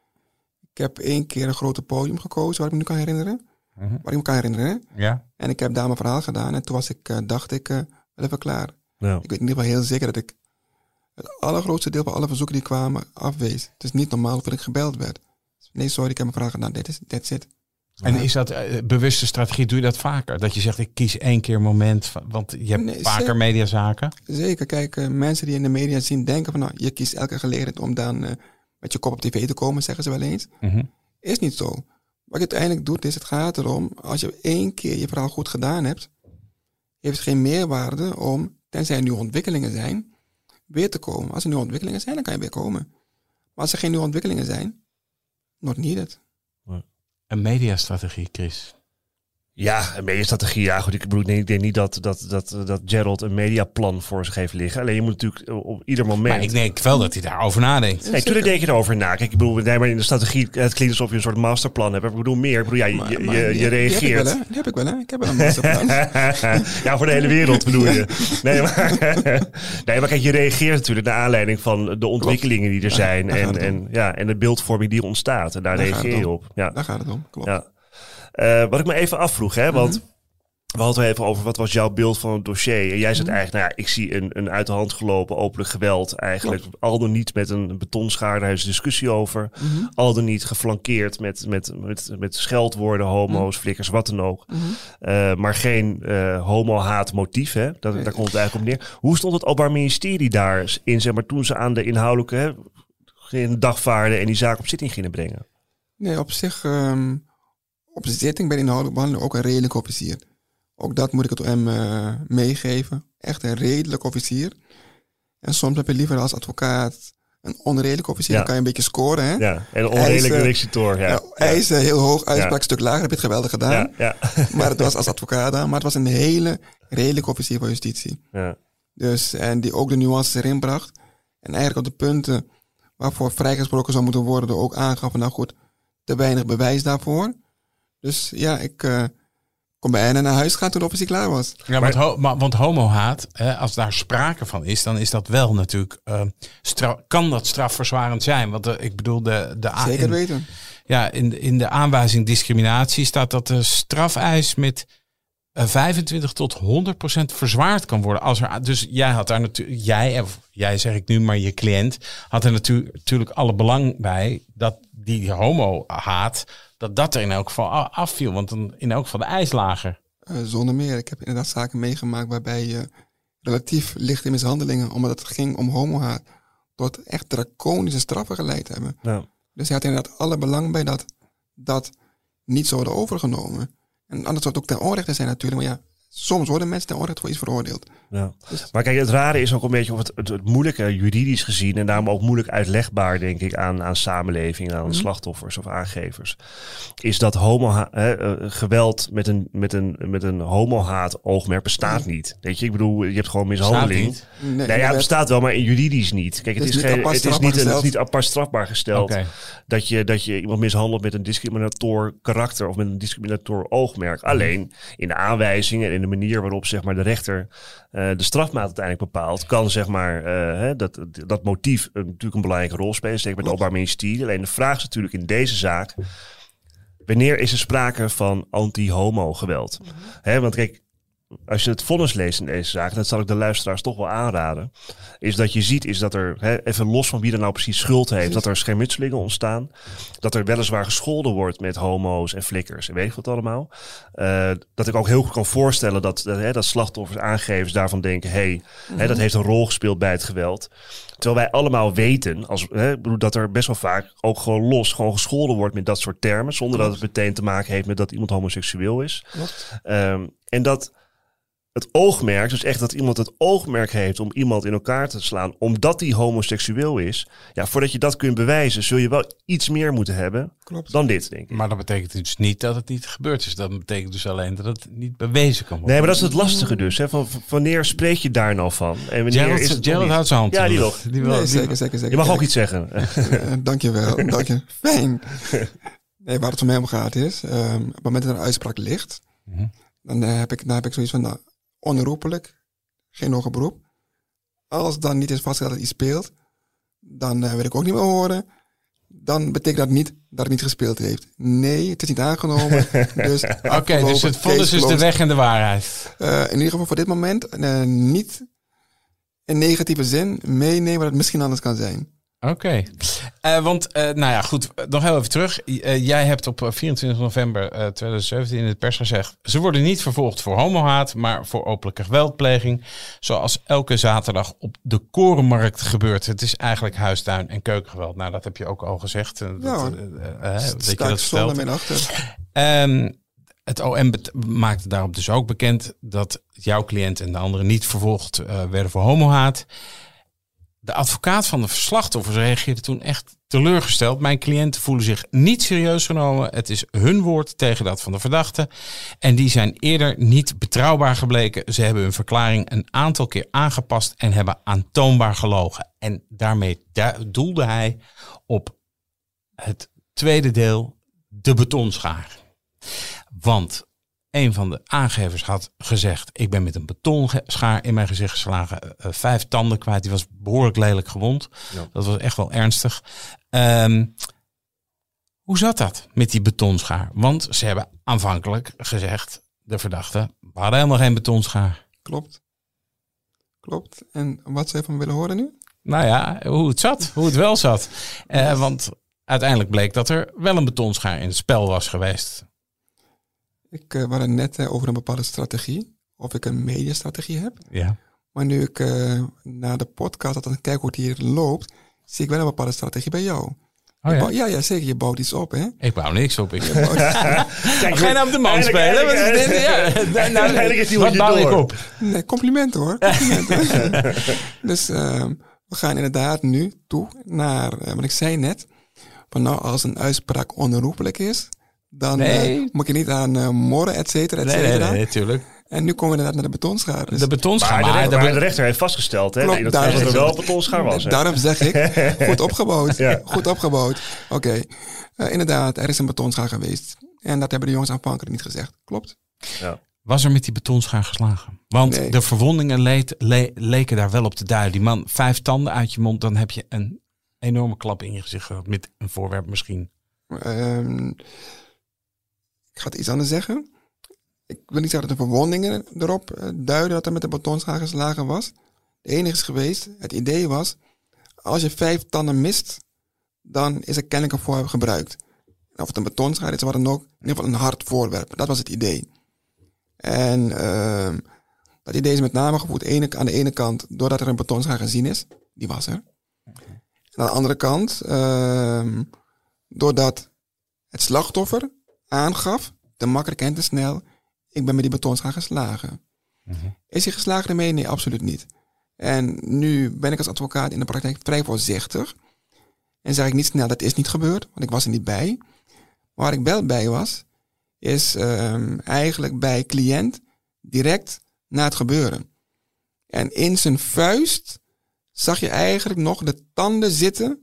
Ik heb één keer een grote podium gekozen waar ik me nu kan herinneren. Mhm. Waar ik me kan herinneren. Ja? En ik heb daar mijn verhaal gedaan. En toen was ik, eh, dacht ik, eh, wel even klaar. ja. Ik weet in ieder geval heel zeker dat ik het allergrootste deel van alle verzoeken die kwamen afwees. Het is niet normaal hoeveel ik gebeld werd. Nee, sorry, ik heb mijn vraag gedaan. Dit is, that's it. En is dat eh, bewuste strategie? Doe je dat vaker? Dat je zegt, ik kies één keer een moment, van, want je hebt Nee, vaker zeker. mediazaken. Zeker, kijk, mensen die in de media zien denken van, nou, je kiest elke gelegenheid om dan eh, met je kop op tv te komen, zeggen ze wel eens. Mhm. Is niet zo. Wat je uiteindelijk doet, is het gaat erom, als je één keer je verhaal goed gedaan hebt, heeft het geen meerwaarde om, tenzij er nieuwe ontwikkelingen zijn, weer te komen. Als er nieuwe ontwikkelingen zijn, dan kan je weer komen. Maar als er geen nieuwe ontwikkelingen zijn, not needed. Een mediastrategie, Chris. Ja, een mediastrategie. Ja, goed. Ik, bedoel, nee, ik denk niet dat, dat, dat, dat Gerald een mediaplan voor zich heeft liggen. Alleen je moet natuurlijk op ieder moment. Maar ik denk wel dat hij daarover nadenkt. Nee, natuurlijk denk je erover na. Kijk, ik bedoel, nee, maar in de strategie, het klinkt alsof je een soort masterplan hebt. Ik bedoel meer. Ik bedoel, ja, je, Maar- je, maar je, die- je die heb ik reageert. wel, hè? Die heb ik wel, hè? Ik heb wel een masterplan. *laughs* ja, voor de hele wereld bedoel je. Nee maar, *laughs* nee, maar kijk, je reageert natuurlijk naar aanleiding van de ontwikkelingen die er zijn. En, en, ja, en de beeldvorming die ontstaat. En daar Daar reageer je op. Ja. Daar gaat het om, klopt. Ja. Eh, wat ik me even afvroeg, hè, want Mhm. we hadden het even over wat was jouw beeld van het dossier. En jij Mhm. zegt eigenlijk, nou ja, ik zie een, een uit de hand gelopen openlijk geweld eigenlijk. Al dan niet met een betonschaar, daar is discussie over. Mhm. Al dan niet geflankeerd met, met, met, met scheldwoorden, homo's, Mhm. flikkers, wat dan ook. Eh, maar geen eh homo-haat motief, hè? Dat, Nee. daar komt het eigenlijk op neer. Hoe stond het Openbaar Ministerie daarin, zeg maar, toen ze aan de inhoudelijke hè, dagvaarden en die zaak op zitting gingen brengen? Nee, op zich, ehm, op zitting bij de inhoudelijke behandeling ook een redelijk officier. Ook dat moet ik het hem eh, meegeven. Echt een redelijk officier. En soms heb je liever als advocaat een onredelijk officier. Ja. Dan kan je een beetje scoren, hè? Ja, en een onredelijke eh, executor, ja. Hij is eh, heel hoog, uitspraak een stuk lager, heb je het geweldig gedaan. ja, ja, *laughs* Maar het was als advocaat dan. Maar het was een hele redelijke officier van justitie. ja. Dus, en die ook de nuances erin bracht. En eigenlijk op de punten waarvoor vrijgesproken zou moeten worden, ook aangaf van nou goed, te weinig bewijs daarvoor. Dus ja, ik eh, kon bijna naar huis gaan toen de officier klaar was. Ja, want, ho maar, want homohaat, hè, als daar sprake van is, dan is dat wel natuurlijk, eh, kan dat strafverzwarend zijn. Want eh, ik bedoel, de, de Zeker in, weten. ja, in, de- in de aanwijzing discriminatie staat dat de strafeis met eh, 25 tot 100 procent verzwaard kan worden. Als er, dus jij had daar natuurlijk, jij, of jij zeg ik nu, maar je cliënt had er natu- natuurlijk alle belang bij dat die homo-haat, dat dat er in elk geval afviel. Want dan in elk geval de eis lager. Eh, zonder meer. Ik heb inderdaad zaken meegemaakt waarbij je relatief lichte mishandelingen, omdat het ging om homohaat, tot echt draconische straffen geleid hebben. Nou, Dus hij had inderdaad alle belang bij dat dat niet zou worden overgenomen. En anders zou het ook ten onrechte zijn natuurlijk. Maar ja, soms worden mensen ten onrechte voor iets veroordeeld. ja. Dus- Maar kijk, het rare is ook een beetje of het, het, het moeilijke juridisch gezien en daarom ook moeilijk uitlegbaar, denk ik, aan, aan samenleving, aan Mhm. slachtoffers of aangevers, is dat homo hè, eh, geweld met een, met een, met een homohaat oogmerk bestaat niet. Weet je, ik bedoel, je hebt gewoon mishandeling. niet. Nee, Nee, ja, het bestaat wel, maar juridisch niet. Kijk, het Het is, is niet geen, apart het is niet, strafbaar een, het is gesteld. niet apart strafbaar gesteld dat, je, dat je iemand mishandelt met een discriminator karakter of met een discriminator oogmerk. Alleen in de aanwijzingen en in de manier waarop zeg maar, de rechter eh, de strafmaat uiteindelijk bepaalt, kan zeg maar, eh, dat, dat motief natuurlijk een belangrijke rol spelen. Zeker met het Openbaar Ministerie. Alleen de vraag is natuurlijk in deze zaak. Wanneer is er sprake van anti-homo geweld? Hè, want kijk, als je het vonnis leest in deze zaak, dat zal ik de luisteraars toch wel aanraden, is dat je ziet is dat er, hè, even los van wie er nou precies schuld heeft, dat er schermutselingen ontstaan, dat er weliswaar gescholden wordt met homo's en flikkers en weet ik wat allemaal. Eh, dat ik ook heel goed kan voorstellen dat, dat, hè, dat slachtoffers, aangevers daarvan denken, hey, hè, dat heeft een rol gespeeld bij het geweld. Terwijl wij allemaal weten, als, hè, dat er best wel vaak ook gewoon los gewoon gescholden wordt met dat soort termen, zonder dat het meteen te maken heeft met dat iemand homoseksueel is. Ehm, en dat het oogmerk, dus echt dat iemand het oogmerk heeft om iemand in elkaar te slaan, omdat die homoseksueel is. Ja, voordat je dat kunt bewijzen, zul je wel iets meer moeten hebben Klopt. dan dit, denk ik. Maar dat betekent dus niet dat het niet gebeurd is. Dat betekent dus alleen dat het niet bewezen kan worden. Nee, maar dat is het lastige dus. Hè? Van, wanneer spreek je daar nou van? En wanneer Gerald, is het nog Gerald niet? houdt zijn hand. Ja, die Nee, die zeker, zeker, zeker. Je mag ook iets zeggen. eh, dankjewel, *laughs* dank je. Fijn. *laughs* Nee, waar het voor mij om gaat is, ehm, op het moment dat er een uitspraak ligt, Mhm. dan, eh, heb ik, dan heb ik zoiets van, nou, onherroepelijk, geen hoger beroep. Als dan niet is vastgesteld dat iets speelt, dan eh, wil ik ook niet meer horen. Dan betekent dat niet dat het niet gespeeld heeft. Nee, het is niet aangenomen. *laughs* dus Oké, dus het vonnis is de weg en de waarheid. Eh, in ieder geval voor dit moment eh, niet in negatieve zin meenemen dat het misschien anders kan zijn. Oké. Eh, want, eh, nou ja, goed, nog heel even terug. Eh, jij hebt op eh, 24 november eh, 2017 in het pers gezegd... ze worden niet vervolgd voor homohaat, maar voor openlijke geweldpleging. Zoals elke zaterdag op de Korenmarkt gebeurt. Het is eigenlijk huistuin- en keukengeweld. Nou, dat heb je ook al gezegd. dat, Ja, eh, dat je dat achter. Ehm, het OM maakte daarop dus ook bekend dat jouw cliënt en de anderen niet vervolgd werden voor homohaat. De advocaat van de verslachtoffers reageerde toen echt teleurgesteld. Mijn cliënten voelen zich niet serieus genomen. Het is hun woord tegen dat van de verdachte. En die zijn eerder niet betrouwbaar gebleken. Ze hebben hun verklaring een aantal keer aangepast en hebben aantoonbaar gelogen. En daarmee doelde hij op het tweede deel, de betonschaar. Want een van de aangevers had gezegd: Ik ben met een betonschaar in mijn gezicht geslagen. eh, eh, vijf tanden kwijt. Die was behoorlijk lelijk gewond. Ja. Dat was echt wel ernstig. Ehm, hoe zat dat met die betonschaar? Want ze hebben aanvankelijk gezegd: de verdachte, we hadden helemaal geen betonschaar. Klopt. Klopt. En wat je van willen horen nu? Nou ja, hoe het zat, hoe het wel zat. Eh, want uiteindelijk bleek dat er wel een betonschaar in het spel was geweest. Ik uh, had het net uh, over een bepaalde strategie. Of ik een mediastrategie heb. Ja. Maar nu ik uh, naar de podcast had en kijk hoe het hier loopt, zie ik wel een bepaalde strategie bij jou. Oh, ja? ja, ja, zeker. Je bouwt iets op, hè? Ik bouw niks op. Ik *laughs* *laughs* Kijk, ga je nou op de man spelen? Wat is dit? Ja, *laughs* nou, eigenlijk wat bouw ik op? Nee, complimenten hoor. Complimenten. dus uh, we gaan inderdaad nu toe naar, uh, wat ik zei net, van nou als een uitspraak onherroepelijk is, dan nee. uh, moet je niet aan uh, morren, et cetera, et nee, cetera. Nee, nee, natuurlijk. En nu komen we inderdaad naar de betonschaar. Dus de betonschaar. Maar, maar, de, maar de, rechter heeft vastgesteld hè, Klopt, dat, dat er wel een betonschaar was. Hè? Daarom zeg ik, *laughs* goed opgebouwd. ja. Goed opgebouwd. Oké, okay. uh, inderdaad, er is een betonschaar geweest. En dat hebben de jongens aanvankelijk niet gezegd. Klopt. Ja. Was er met die betonschaar geslagen? Want nee. de verwondingen leed, le, leken daar wel op te duiden. Die man, vijf tanden uit je mond, dan heb je een enorme klap in je gezicht gehad. Met een voorwerp misschien. Um, ik ga het iets anders zeggen. Ik wil niet zeggen dat de verwondingen erop uh, duiden dat er met de betonschaar geslagen was. De enige is geweest, het idee was, als je vijf tanden mist, dan is er kennelijk een voorwerp gebruikt. Of het een betonschaar is, wat dan ook, in ieder geval een hard voorwerp. Dat was het idee. En uh, dat idee is met name gevoerd ene, aan de ene kant doordat er een betonschaar gezien is. Die was er. Okay. En aan de andere kant, uh, doordat het slachtoffer aangaf, te makkelijk en te snel, ik ben met die betonschaar geslagen. Mm-hmm. Is hij geslagen ermee? Nee, absoluut niet. En nu ben ik als advocaat in de praktijk vrij voorzichtig. En zeg ik niet snel, dat is niet gebeurd, want ik was er niet bij. Maar waar ik wel bij was, is um, eigenlijk bij cliënt direct na het gebeuren. En in zijn vuist zag je eigenlijk nog de tanden zitten, in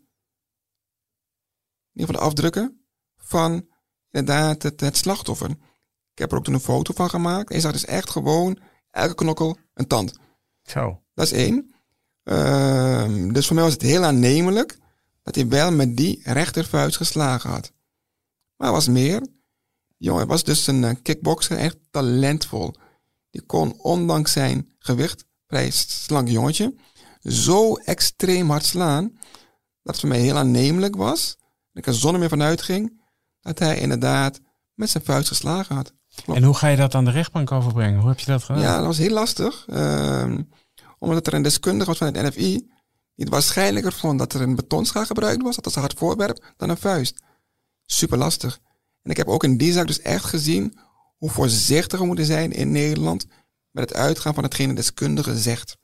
ieder geval de afdrukken, van inderdaad het, het slachtoffer. Ik heb er ook toen een foto van gemaakt. En je zag dus echt gewoon elke knokkel een tand. Zo. Dat is één. Uh, dus voor mij was het heel aannemelijk dat hij wel met die rechtervuist geslagen had. Maar er was meer. Jongen, hij was dus een uh, kickboxer, echt talentvol. Die kon ondanks zijn gewicht, vrij slank jongetje, zo extreem hard slaan, dat het voor mij heel aannemelijk was. Dat ik er zonder meer van uitging dat hij inderdaad met zijn vuist geslagen had. Klopt. En hoe ga je dat aan de rechtbank overbrengen? Hoe heb je dat gedaan? Ja, dat was heel lastig. Uh, omdat er een deskundige was van het NFI die het waarschijnlijker vond dat er een betonschaar gebruikt was, dat was een hard voorwerp, dan een vuist. Super lastig. En ik heb ook in die zaak dus echt gezien hoe voorzichtig we moeten zijn in Nederland met het uitgaan van hetgene de deskundige zegt.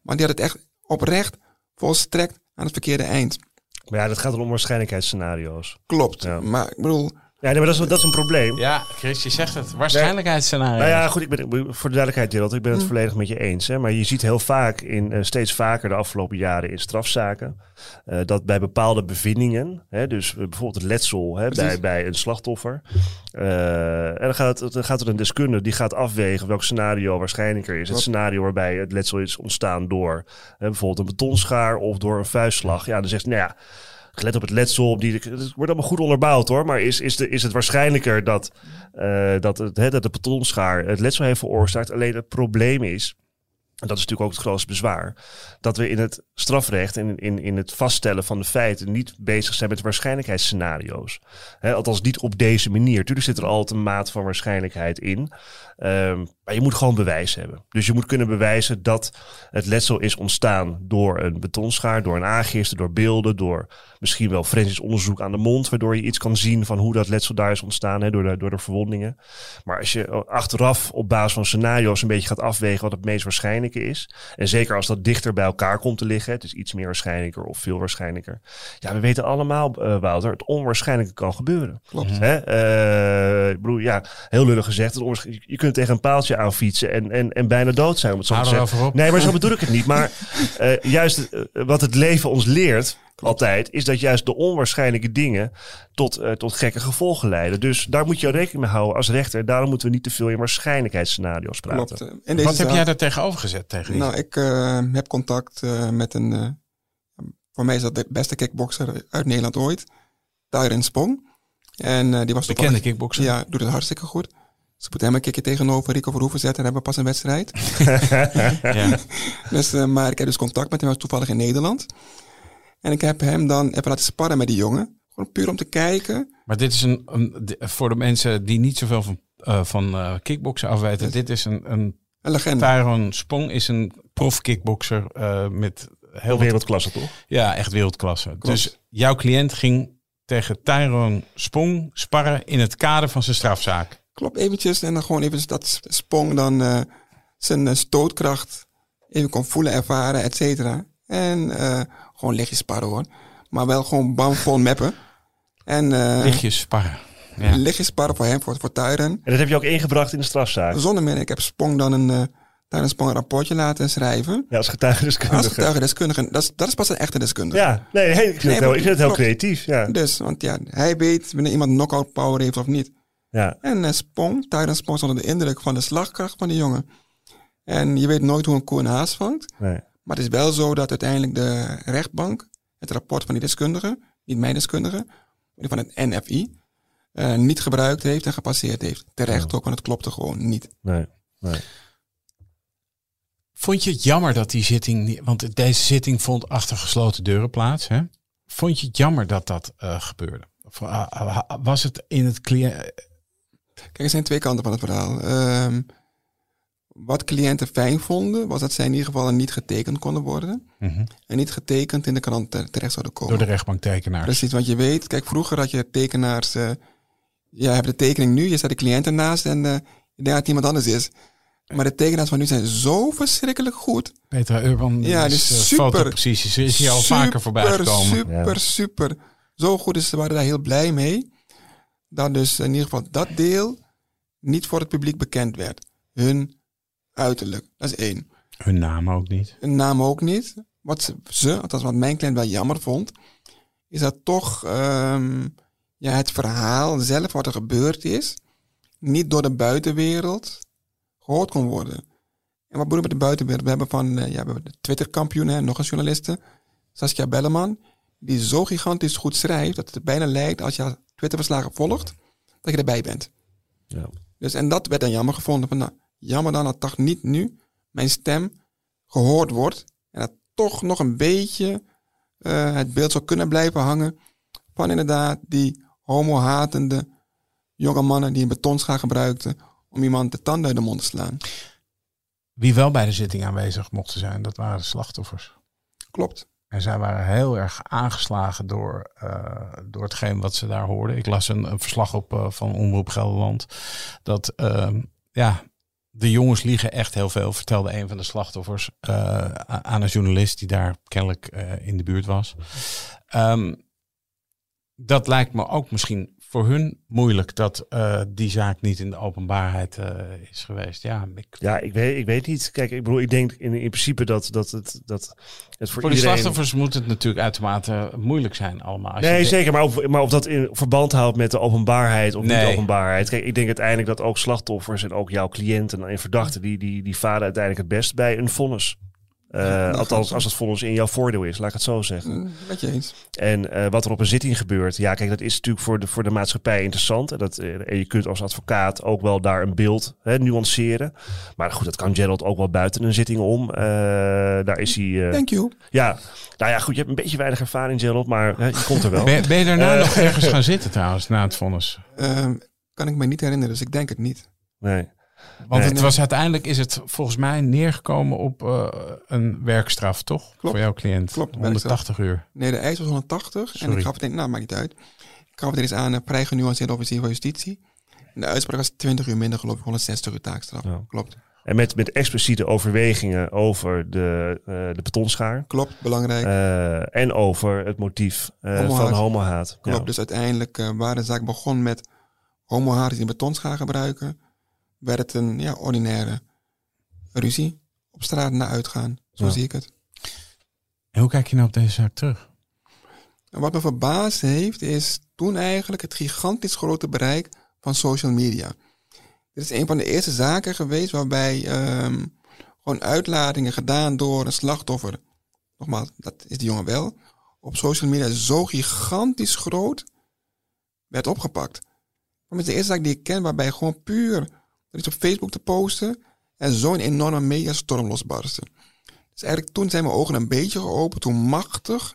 Maar die had het echt oprecht volstrekt aan het verkeerde eind. Maar ja, dat gaat om waarschijnlijkheidsscenario's. Klopt. Ja. Maar ik bedoel, ja, nee, maar dat is, dat is een probleem. Ja, Chris, je zegt het. Waarschijnlijkheidsscenario. Nou ja, goed, ik ben, voor de duidelijkheid, Gerald, ik ben het mm. volledig met je eens. Hè, maar je ziet heel vaak, in, uh, steeds vaker de afgelopen jaren in strafzaken, uh, dat bij bepaalde bevindingen, hè, dus bijvoorbeeld het letsel hè, bij, bij een slachtoffer, uh, en dan gaat, dan gaat er een deskundige die gaat afwegen welk scenario waarschijnlijker is. Het scenario waarbij het letsel is ontstaan door bijvoorbeeld een betonschaar of door een vuistslag. Ja, dan zegt nou ja gelet op het letsel, die, het wordt allemaal goed onderbouwd hoor. Maar is, is, de, is het waarschijnlijker dat, uh, dat, het, hè, dat de betonschaar het letsel heeft veroorzaakt? Alleen het probleem is en dat is natuurlijk ook het grootste bezwaar, dat we in het strafrecht en in, in het vaststellen van de feiten niet bezig zijn met waarschijnlijkheidsscenario's. He, althans niet op deze manier. Tuurlijk zit er altijd een maat van waarschijnlijkheid in. Um, maar je moet gewoon bewijs hebben. Dus je moet kunnen bewijzen dat het letsel is ontstaan door een betonschaar, door een aangifte, door beelden, door misschien wel forensisch onderzoek aan de mond, waardoor je iets kan zien van hoe dat letsel daar is ontstaan, hè, door, de, door de verwondingen. Maar als je achteraf op basis van scenario's een beetje gaat afwegen wat het meest waarschijnlijke is, en zeker als dat dichter bij elkaar komt te liggen, het is iets meer waarschijnlijker of veel waarschijnlijker. Ja, we weten allemaal, uh, Wouter, het onwaarschijnlijke kan gebeuren. Klopt. Hè? Uh, ik bedoel, ja, heel lullig gezegd, het je kunt tegen een paaltje aanfietsen en, en, en bijna dood zijn. Om het zo te zeggen. Nee, maar zo bedoel ik het niet. Maar uh, *laughs* juist uh, wat het leven ons leert, altijd, is dat juist de onwaarschijnlijke dingen tot, uh, tot gekke gevolgen leiden. Dus daar moet je rekening mee houden als rechter. Daarom moeten we niet te veel in waarschijnlijkheidsscenario's praten. Klopt. En Wat heb jij daar tegenover gezet tegen Nou, ik heb contact met een, voor mij is dat de beste kickboxer uit Nederland ooit, Tyron Spong. En die was Bekende kickboxer. Ja, doet het hartstikke goed. Ze moeten hem een keertje tegenover Rico Verhoeven zetten en hebben pas een wedstrijd. *laughs* ja. *laughs* dus, uh, maar ik heb dus contact met hem, was toevallig in Nederland. En ik heb hem dan even laten sparren met die jongen. Gewoon puur om te kijken. Maar dit is een, een voor de mensen die niet zoveel van, uh, van uh, kickboksen afweten. Dit is een, een, een legende. Tyron Spong is een prof kickbokser met heel wereldklasse, toch? Ja, echt wereldklasse. Klopt. Dus jouw cliënt ging tegen Tyron Spong sparren in het kader van zijn strafzaak. Klopt, eventjes. En dan gewoon even dat Spong dan uh, zijn uh, stootkracht even kon voelen, ervaren, et cetera. En uh, gewoon lichtjes sparren hoor. Maar wel gewoon bam vol meppen. En, lichtjes sparren. Ja. Lichtjes sparren voor hem, voor, voor Tyron. En dat heb je ook ingebracht in de strafzaak? Zonder meer. Ik heb Spong dan een... Tijdens Spong een rapportje laten schrijven. Ja, als getuigendeskundige. Als getuigendeskundige. Dat is, dat is pas een echte deskundige. Ja, nee, ik vind, nee, het, heel, ik vind het heel creatief. Ja. Dus, want ja, hij weet wanneer iemand knockout power heeft of niet. Ja. En uh, Spong, Tyron Spong, onder de indruk van de slagkracht van de jongen. En je weet nooit hoe een koe een haas vangt. Nee. Maar het is wel zo dat uiteindelijk de rechtbank het rapport van die deskundige, niet mijn deskundige, van het NFI, uh, niet gebruikt heeft en gepasseerd heeft. Terecht ook, want het klopte gewoon niet. Nee, nee. Vond je het jammer dat die zitting, want deze zitting vond achter gesloten deuren plaats, hè? Vond je het jammer dat dat uh, gebeurde? Was het in het cliënt Kijk, er zijn twee kanten van het verhaal. Um, wat cliënten fijn vonden, was dat zij in ieder geval niet getekend konden worden. Mm -hmm. En niet getekend in de krant terecht zouden komen. Door de rechtbanktekenaars. Precies, want je weet, kijk, vroeger had je tekenaars. Uh, je hebt de tekening nu, je zet de cliënt ernaast en uh, je denkt dat het iemand anders is. Maar de tekenaars van nu zijn zo verschrikkelijk goed. Petra Urban ja, is uh, super, precies. Is hier al vaker voorbij gekomen. Super, ja. super. Zo goed is ze waren daar heel blij mee. Dat dus in ieder geval dat deel niet voor het publiek bekend werd. Hun uiterlijk, dat is één. Hun naam ook niet. Hun naam ook niet. Wat ze, althans wat mijn cliënt wel jammer vond, is dat toch um, ja, het verhaal zelf, wat er gebeurd is, niet door de buitenwereld gehoord kon worden. En wat bedoel ik met de buitenwereld? We hebben van uh, ja, we hebben de Twitter-kampioen, nog een journaliste, Saskia Belleman, die zo gigantisch goed schrijft dat het bijna lijkt als je Twitter-verslagen volgt, dat je erbij bent. Ja. Dus, en dat werd dan jammer gevonden. Van, nou, jammer dan dat toch niet nu mijn stem gehoord wordt. En dat toch nog een beetje uh, het beeld zou kunnen blijven hangen van inderdaad die homo-hatende jonge mannen die een betonschaar gebruikten om iemand de tanden uit de mond te slaan. Wie wel bij de zitting aanwezig mochten zijn, dat waren de slachtoffers. Klopt. En zij waren heel erg aangeslagen door, uh, door hetgeen wat ze daar hoorden. Ik las een, een verslag op uh, van Omroep Gelderland. Dat uh, ja, de jongens liegen echt heel veel, vertelde een van de slachtoffers uh, aan een journalist die daar kennelijk in de buurt was. Um, dat lijkt me ook misschien voor hun moeilijk dat uh, die zaak niet in de openbaarheid uh, is geweest. Ja, ik, ja ik, weet, ik weet niet. Kijk, ik bedoel, ik denk in, in principe dat, dat, het, dat het voor, voor iedereen... de slachtoffers moet het natuurlijk uitermate moeilijk zijn allemaal. Als nee, je zeker. Maar of, maar of dat in verband houdt met de openbaarheid of nee. niet openbaarheid. Kijk, ik denk uiteindelijk dat ook slachtoffers en ook jouw cliënten en verdachten, die, die, die varen uiteindelijk het best bij een vonnis. Eh, dat althans, als het volgens in jouw voordeel is, laat ik het zo zeggen. Mm, Met je eens. En eh, wat er op een zitting gebeurt, ja, kijk, dat is natuurlijk voor de, voor de maatschappij interessant. En, dat, eh, en je kunt als advocaat ook wel daar een beeld hè, nuanceren. Maar goed, dat kan Gerald ook wel buiten een zitting om. Eh, daar is hij. eh, Thank you. ja, nou ja, goed, je hebt een beetje weinig ervaring, Gerald, maar hè, je komt er wel. *laughs* Ben, ben je daarna nog ergens *laughs* gaan zitten trouwens, na het vonnis? Ehm, kan ik me niet herinneren, dus ik denk het niet. Nee. Want Nee. het was uiteindelijk is het volgens mij neergekomen op eh, een werkstraf, toch? Voor jouw cliënt. Klopt, 180 uur. Nee, de eis was 180. En ik gaf het in, nou, maakt niet uit. Ik gaf het eens aan een vrij genuanceerde officier van justitie. En de uitspraak was 20 uur minder, geloof ik, 160 uur taakstraf. Ja. Klopt. En met, met expliciete overwegingen over de, eh, de betonschaar. Klopt, belangrijk. eh, en over het motief Homohaat. van homohaat. Klopt. Ja. Dus uiteindelijk, waar de zaak begon met homohaat die betonschaar gebruiken, werd het een ja, ordinaire ruzie. Op straat naar uitgaan. Zo Ja. zie ik het. En hoe kijk je nou op deze zaak terug? En wat me verbaasd heeft, is toen eigenlijk het gigantisch grote bereik van social media. Dit is een van de eerste zaken geweest waarbij ehm, gewoon uitlatingen gedaan door een slachtoffer. Nogmaals, dat is die jongen wel. Op social media zo gigantisch groot werd opgepakt. Dat is de eerste zaak die ik ken waarbij gewoon puur er iets op Facebook te posten en zo'n enorme mediastorm losbarstte. Dus eigenlijk toen zijn mijn ogen een beetje geopend hoe machtig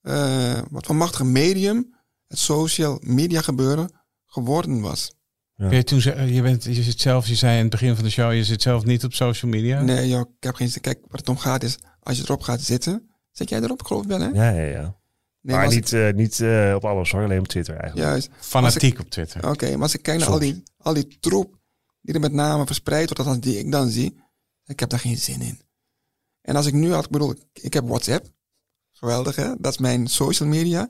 eh, wat voor machtig medium het social media gebeuren geworden was. Ja. Je, toen, ze- je, bent, je zit zelf, je zei in het begin van de show, je zit zelf niet op social media. Nee, joh, ik heb geen zin. Kijk, waar het om gaat is, als je erop gaat zitten, zit jij erop, ik geloof ik wel, hè? Ja, ja, ja. Nee, maar niet, eh, niet eh, op alles hoor, alleen op Twitter eigenlijk. juist. Fanatiek op Twitter. Oké, maar als ik kijk naar Soms. al die, al die troep die er met name verspreid wordt, althans die ik dan zie, ik heb daar geen zin in. En als ik nu had, ik bedoel, ik heb WhatsApp. Geweldig, hè? Dat is mijn social media.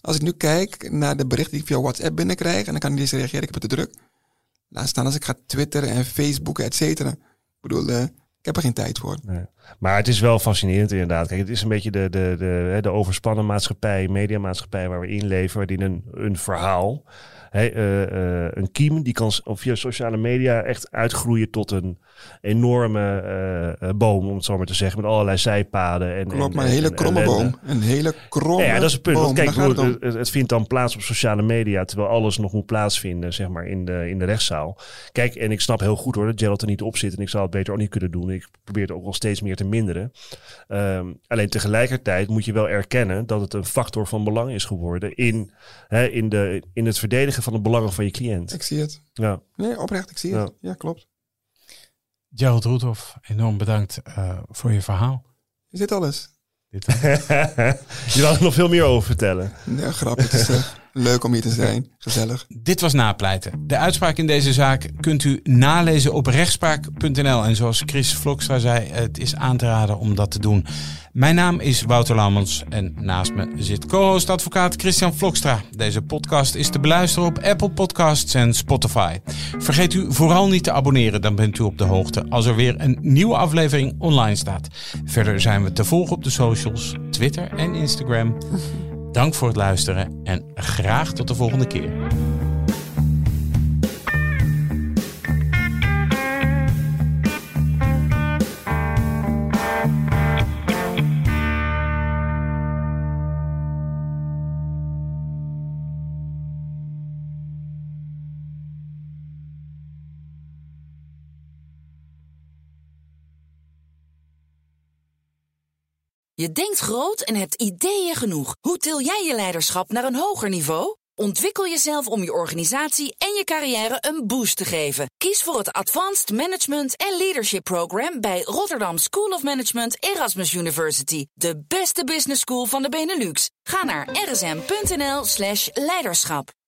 Als ik nu kijk naar de berichten die ik via WhatsApp binnenkrijg, en dan kan ik eens reageren, ik heb het te druk. Laat staan als ik ga twitteren en facebooken, et cetera. Ik bedoel, eh, ik heb er geen tijd voor. Maar het is wel fascinerend inderdaad. Kijk, het is een beetje de, de, de, de overspannen maatschappij, mediamaatschappij waar we in leven, waarin een, een verhaal, eh, eh, een kiem, die kan via sociale media echt uitgroeien tot een enorme eh, boom, om het zo maar te zeggen, met allerlei zijpaden. En, Klopt, en, maar een hele en kromme boom. Een hele kromme Ja, ja, dat is het punt. Want kijk, het vindt dan plaats op sociale media, terwijl alles nog moet plaatsvinden, zeg maar, in de, in de rechtszaal. Kijk, en ik snap heel goed hoor, dat Gerald er niet op zit en ik zou het beter ook niet kunnen doen. Ik probeer het ook wel steeds meer te minderen. Ehm, alleen tegelijkertijd moet je wel erkennen dat het een factor van belang is geworden in, hè, in, de, in het verdedigen van de belangen van je cliënt. Ik zie het. Ja. Nee, oprecht, ik zie het. Ja, klopt. Gerald Roethoff, enorm bedankt eh, voor je verhaal. Is dit alles? Dit, *laughs* *laughs* je wil er nog veel meer over vertellen. Nee. Het is leuk om hier te zijn. Gezellig. dit was napleiten. De uitspraak in deze zaak kunt u nalezen op rechtspraak.nl. En zoals Chris Vlokstra zei, het is aan te raden om dat te doen. Mijn naam is Wouter Laumans en naast me zit co-host advocaat Christian Vlokstra. Deze podcast is te beluisteren op Apple Podcasts en Spotify. Vergeet u vooral niet te abonneren, dan bent u op de hoogte als er weer een nieuwe aflevering online staat. Verder zijn we te volgen op de socials, Twitter en Instagram. Dank voor het luisteren en graag tot de volgende keer. Je denkt groot en hebt ideeën genoeg. Hoe til jij je leiderschap naar een hoger niveau? Ontwikkel jezelf om je organisatie en je carrière een boost te geven. Kies voor het Advanced Management en Leadership Program bij Rotterdam School of Management Erasmus University. De beste business school van de Benelux. Ga naar rsm.nl slash leiderschap.